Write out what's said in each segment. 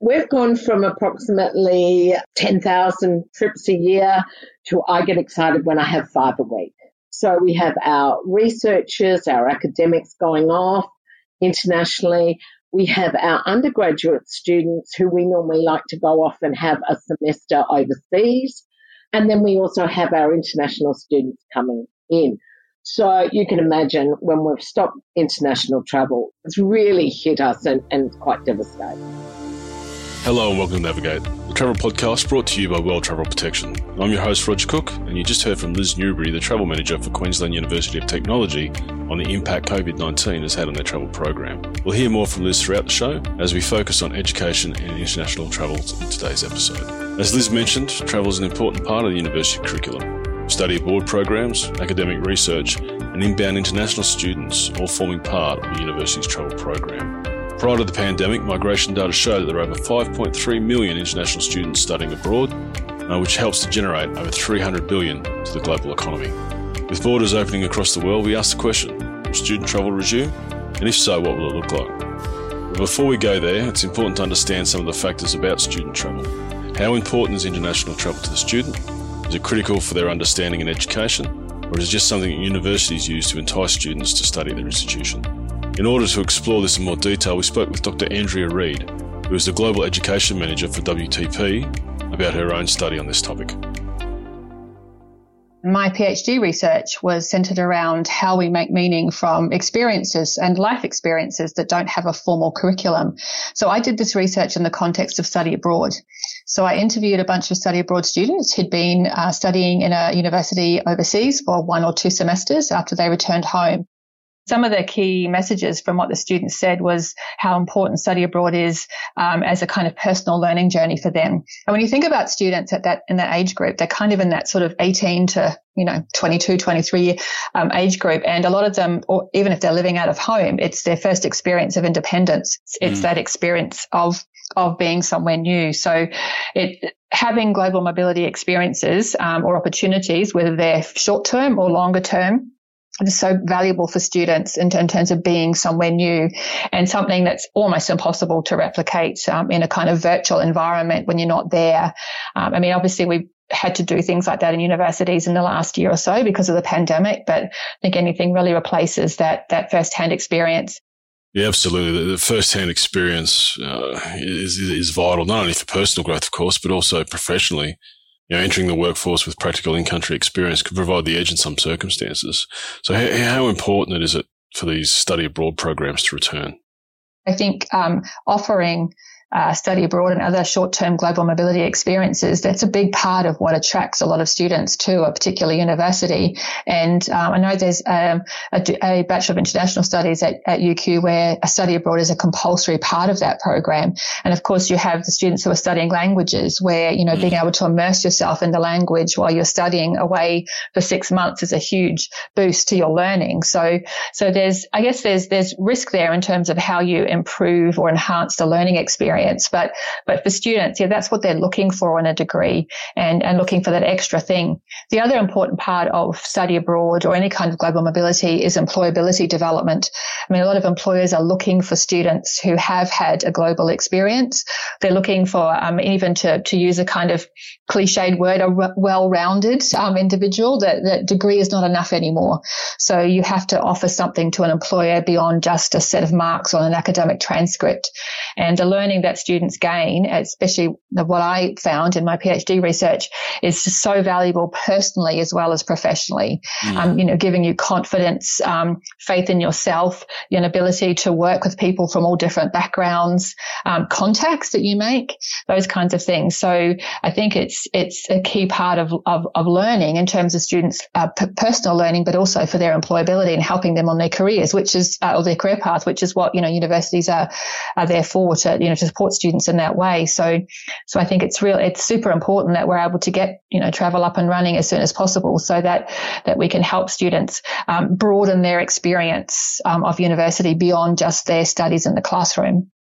We've gone from approximately 10,000 trips a year to I get excited when I have five a week. So we have our researchers, our academics going off internationally. We have our undergraduate students who we normally like to go off and have a semester overseas. And then we also have our international students coming in. So you can imagine when we've stopped international travel, it's really hit us and, and quite devastating. Hello and welcome to Navigate, the travel podcast brought to you by World Travel Protection. I'm your host, Roger Cook, and you just heard from Liz Newbury, the travel manager for Queensland University of Technology, on the impact COVID 19 has had on their travel program. We'll hear more from Liz throughout the show as we focus on education and international travel in today's episode. As Liz mentioned, travel is an important part of the university curriculum. Study abroad programs, academic research, and inbound international students all forming part of the university's travel program. Prior to the pandemic, migration data showed that there are over 5.3 million international students studying abroad, uh, which helps to generate over 300 billion to the global economy. With borders opening across the world, we ask the question, will student travel resume? And if so, what will it look like? But before we go there, it's important to understand some of the factors about student travel. How important is international travel to the student? Is it critical for their understanding and education? Or is it just something that universities use to entice students to study their institution? In order to explore this in more detail, we spoke with Dr. Andrea Reid, who is the Global Education Manager for WTP, about her own study on this topic. My PhD research was centered around how we make meaning from experiences and life experiences that don't have a formal curriculum. So I did this research in the context of study abroad. So I interviewed a bunch of study abroad students who'd been uh, studying in a university overseas for one or two semesters after they returned home some of the key messages from what the students said was how important study abroad is um, as a kind of personal learning journey for them. And when you think about students at that in that age group, they're kind of in that sort of 18 to you know 22, 23 um, age group, and a lot of them, or even if they're living out of home, it's their first experience of independence. It's mm. that experience of of being somewhere new. So it having global mobility experiences um, or opportunities, whether they're short term or longer term, is so valuable for students in, in, terms of being somewhere new and something that's almost impossible to replicate um, in a kind of virtual environment when you're not there. Um, I mean, obviously we've had to do things like that in universities in the last year or so because of the pandemic, but I think anything really replaces that that first-hand experience. Yeah, absolutely. The, first-hand experience uh, is is vital not only for personal growth, of course, but also professionally you know, entering the workforce with practical in-country experience could provide the edge in some circumstances. So how, how important is it for these study abroad programs to return? I think um, offering uh, study abroad and other short-term global mobility experiences, that's a big part of what attracts a lot of students to a particular university. And um, I know there's um, a, a, Bachelor of International Studies at, at UQ where a study abroad is a compulsory part of that program. And of course, you have the students who are studying languages where, you know, being able to immerse yourself in the language while you're studying away for six months is a huge boost to your learning. So, so there's, I guess there's, there's risk there in terms of how you improve or enhance the learning experience experience. But, but for students, yeah, that's what they're looking for in a degree and, and looking for that extra thing. The other important part of study abroad or any kind of global mobility is employability development. I mean, a lot of employers are looking for students who have had a global experience. They're looking for um, even to, to use a kind of cliched word, a well-rounded um, individual. That, that degree is not enough anymore. So you have to offer something to an employer beyond just a set of marks on an academic transcript. And the learning that students gain, especially what I found in my PhD research, is so valuable personally as well as professionally. Mm. Um, you know, giving you confidence, um, faith in yourself, your ability to work with people from all different backgrounds, um, contacts that you make, those kinds of things. So I think it's it's a key part of of, of learning in terms of students' uh, p- personal learning, but also for their employability and helping them on their careers, which is uh, or their career path, which is what you know universities are are there for to you know to support students in that way. So, so I think it's real, it's super important that we're able to get, you know, travel up and running as soon as possible so that, that we can help students um, broaden their experience um, of university beyond just their studies in the classroom.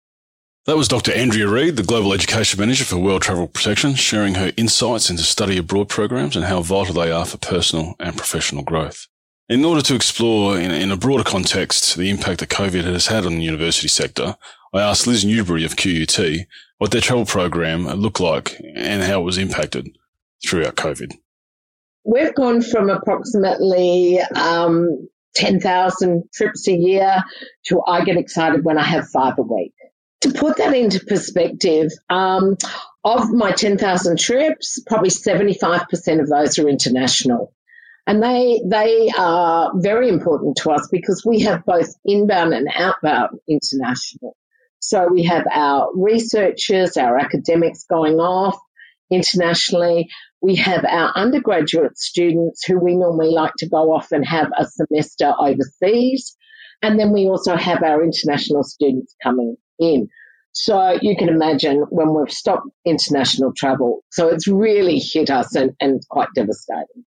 That was Dr. Andrea Reid, the Global Education Manager for World Travel Protection, sharing her insights into study abroad programs and how vital they are for personal and professional growth. In order to explore in, in, a broader context the impact that COVID has had on the university sector, I asked Liz Newbury of QUT what their travel program looked like and how it was impacted throughout COVID? We've gone from approximately um, 10,000 trips a year to I get excited when I have five a week. To put that into perspective, um, of my 10,000 trips, probably 75% of those are international. And they, they are very important to us because we have both inbound and outbound international. So we have our researchers, our academics going off internationally. We have our undergraduate students who we normally like to go off and have a semester overseas. And then we also have our international students coming in. So you can imagine when we've stopped international travel. So it's really hit us and, and quite devastating.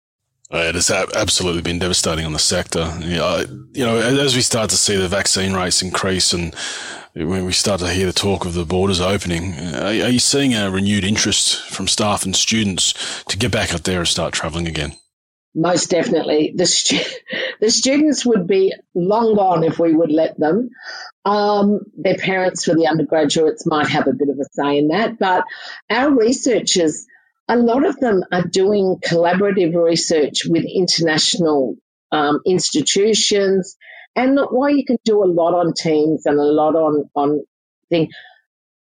Uh, it has absolutely been devastating on the sector. You know, as we start to see the vaccine rates increase and when we start to hear the talk of the borders opening, are you seeing a renewed interest from staff and students to get back out there and start travelling again? Most definitely. The, stu- the students would be long gone if we would let them. Um, their parents for the undergraduates might have a bit of a say in that, but our researchers, a lot of them are doing collaborative research with international um, institutions. And while you can do a lot on Teams and a lot on on thing,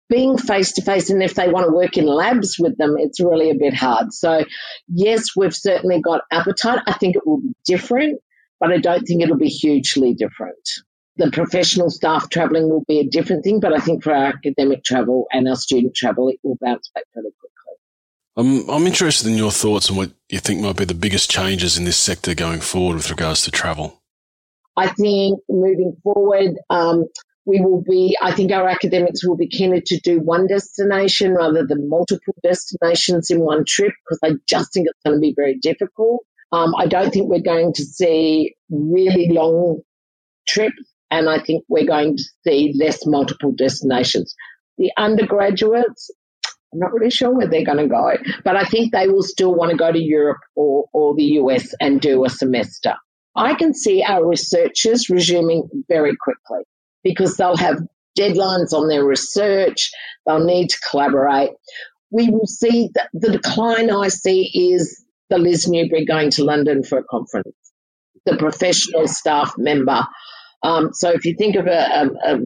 being face to face, and if they want to work in labs with them, it's really a bit hard. So, yes, we've certainly got appetite. I think it will be different, but I don't think it'll be hugely different. The professional staff travelling will be a different thing, but I think for our academic travel and our student travel, it will bounce back fairly quickly. I'm, I'm interested in your thoughts on what you think might be the biggest changes in this sector going forward with regards to travel. I think moving forward, um, we will be, I think our academics will be keener to do one destination rather than multiple destinations in one trip because I just think it's going to be very difficult. Um, I don't think we're going to see really long trips and I think we're going to see less multiple destinations. The undergraduates, I'm not really sure where they're going to go, but I think they will still want to go to Europe or, or the US and do a semester. I can see our researchers resuming very quickly because they'll have deadlines on their research, they'll need to collaborate. We will see that the decline I see is the Liz Newbury going to London for a conference, the professional staff member. Um, so if you think of a, a, a,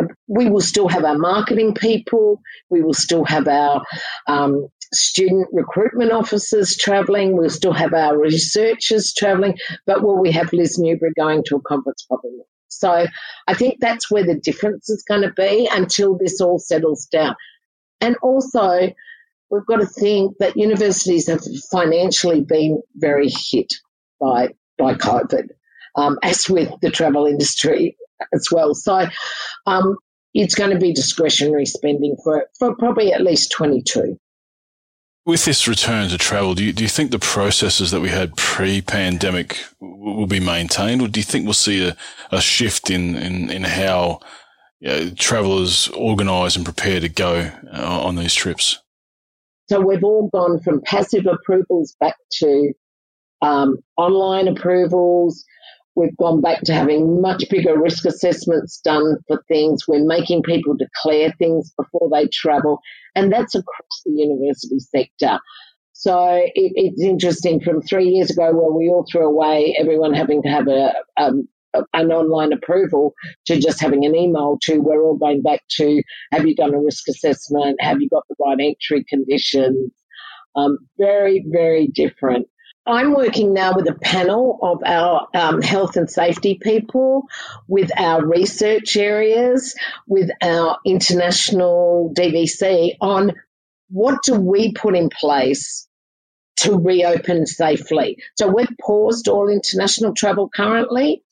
a, we will still have our marketing people, we will still have our um, student recruitment officers travelling, we'll still have our researchers travelling, but will we have Liz Newbury going to a conference? Probably not. So I think that's where the difference is going to be until this all settles down. And also, we've got to think that universities have financially been very hit by by COVID um, as with the travel industry as well. So um, it's going to be discretionary spending for, for probably at least 22. With this return to travel, do you, do you think the processes that we had pre pandemic will be maintained, or do you think we'll see a, a shift in, in, in how you know, travelers organise and prepare to go uh, on these trips? So we've all gone from passive approvals back to um, online approvals. We've gone back to having much bigger risk assessments done for things. We're making people declare things before they travel, and that's across the university sector. So it, it's interesting from three years ago where we all threw away everyone having to have a, um, an online approval to just having an email to we're all going back to have you done a risk assessment? Have you got the right entry conditions? Um, very, very different. I'm working now with a panel of our um, health and safety people, with our research areas, with our international DVC on what do we put in place to reopen safely. So we've paused all international travel currently.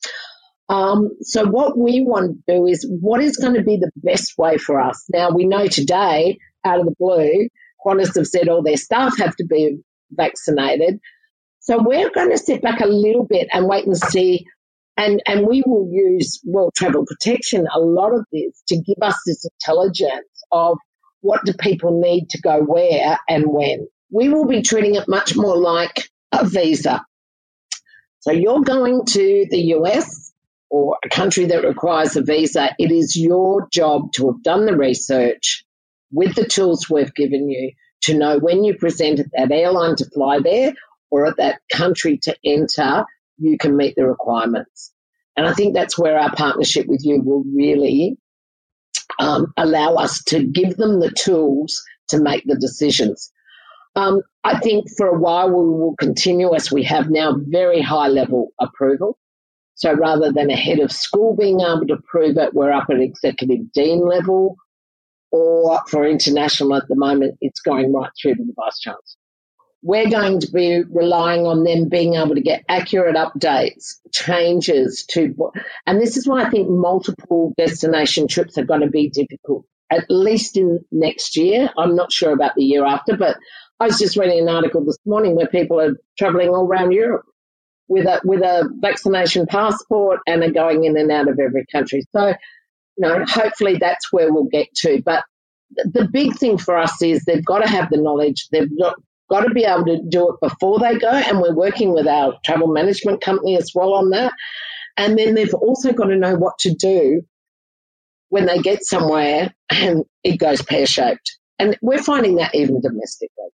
Um, so what we want to do is what is going to be the best way for us? Now we know today, out of the blue, Qantas have said all their staff have to be vaccinated. So we're going to sit back a little bit and wait and see. And, and we will use World Travel Protection, a lot of this, to give us this intelligence of what do people need to go where and when. We will be treating it much more like a visa. So you're going to the US or a country that requires a visa. It is your job to have done the research with the tools we've given you to know when you present at that airline to fly there or at that country to enter, you can meet the requirements. And I think that's where our partnership with you will really um, allow us to give them the tools to make the decisions. Um, I think for a while we will continue as we have now very high level approval. So rather than a head of school being able to approve it, we're up at executive dean level. Or for international at the moment, it's going right through to the vice chancellor we're going to be relying on them being able to get accurate updates, changes to, and this is why I think multiple destination trips are going to be difficult, at least in next year. I'm not sure about the year after, but I was just reading an article this morning where people are traveling all around Europe with a, with a vaccination passport and are going in and out of every country. So, you know, hopefully that's where we'll get to. But the big thing for us is they've got to have the knowledge. They've got, to be able to do it before they go. And we're working with our travel management company as well on that. And then they've also got to know what to do when they get somewhere and it goes pear shaped. And we're finding that even domestically.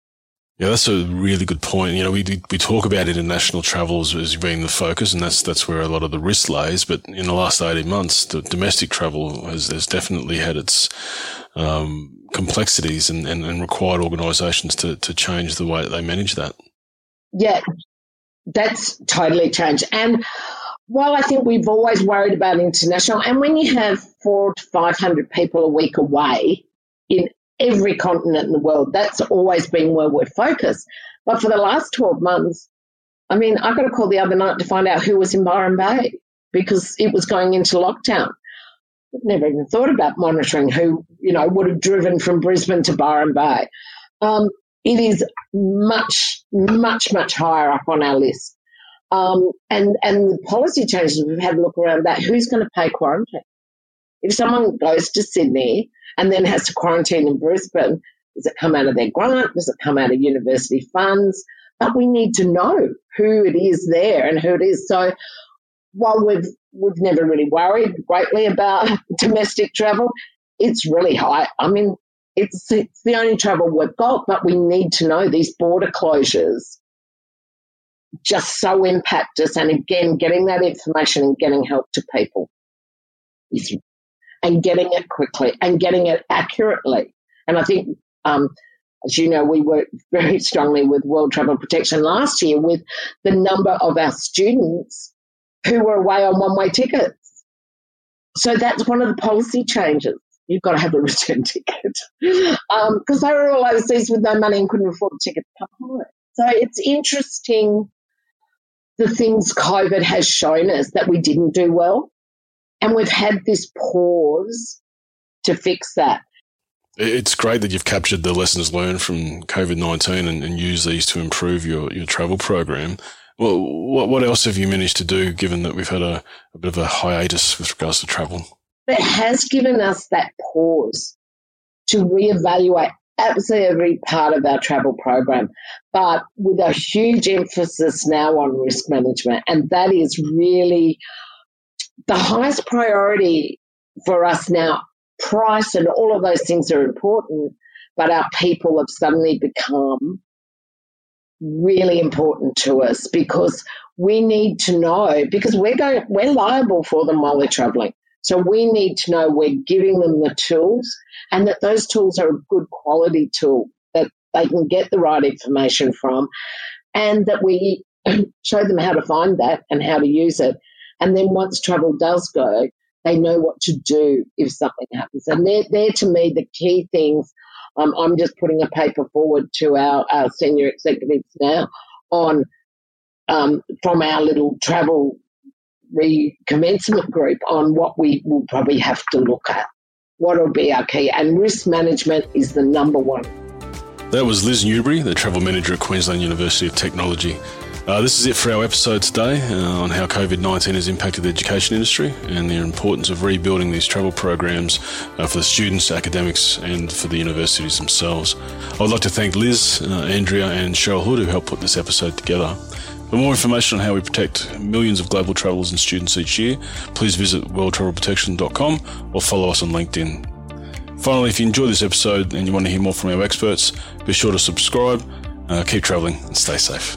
Yeah, that's a really good point. You know, we we talk about international travels as being the focus, and that's that's where a lot of the risk lays. But in the last eighteen months, the domestic travel has, has definitely had its um, complexities and, and, and required organisations to, to change the way that they manage that. Yeah, that's totally changed. And while I think we've always worried about international, and when you have four to 500 people a week away in every continent in the world, that's always been where we're focused. But for the last 12 months, I mean, I got a call the other night to find out who was in Byron Bay because it was going into lockdown never even thought about monitoring who, you know, would have driven from Brisbane to Byron Bay. Um, it is much, much, much higher up on our list. Um, and, and the policy changes, we've had a look around that. Who's going to pay quarantine? If someone goes to Sydney and then has to quarantine in Brisbane, does it come out of their grant? Does it come out of university funds? But we need to know who it is there and who it is. So while we've we've never really worried greatly about domestic travel, it's really high. I mean, it's it's the only travel we've got, but we need to know these border closures just so impact us. And again, getting that information and getting help to people is, and getting it quickly and getting it accurately. And I think, um, as you know, we worked very strongly with World Travel Protection last year with the number of our students who were away on one way tickets. So that's one of the policy changes. You've got to have a return ticket because um, they were all overseas with no money and couldn't afford a ticket to come home. So it's interesting the things COVID has shown us that we didn't do well. And we've had this pause to fix that. It's great that you've captured the lessons learned from COVID 19 and, and use these to improve your, your travel program. Well, what, what else have you managed to do given that we've had a, a bit of a hiatus with regards to travel? It has given us that pause to reevaluate absolutely every part of our travel program, but with a huge emphasis now on risk management. And that is really the highest priority for us now. Price and all of those things are important, but our people have suddenly become really important to us because we need to know because we're going we're liable for them while they're traveling. So we need to know we're giving them the tools and that those tools are a good quality tool that they can get the right information from and that we show them how to find that and how to use it. And then once travel does go, they know what to do if something happens. And they're, they're to me the key things um, I'm just putting a paper forward to our, our senior executives now on um, from our little travel recommencement group on what we will probably have to look at. What will be our key? And risk management is the number one. That was Liz Newbury, the travel manager at Queensland University of Technology. Uh, this is it for our episode today uh, on how COVID 19 has impacted the education industry and the importance of rebuilding these travel programs uh, for the students, academics, and for the universities themselves. I would like to thank Liz, uh, Andrea, and Cheryl Hood who helped put this episode together. For more information on how we protect millions of global travelers and students each year, please visit worldtravelprotection.com or follow us on LinkedIn. Finally, if you enjoyed this episode and you want to hear more from our experts, be sure to subscribe. Uh, keep traveling and stay safe.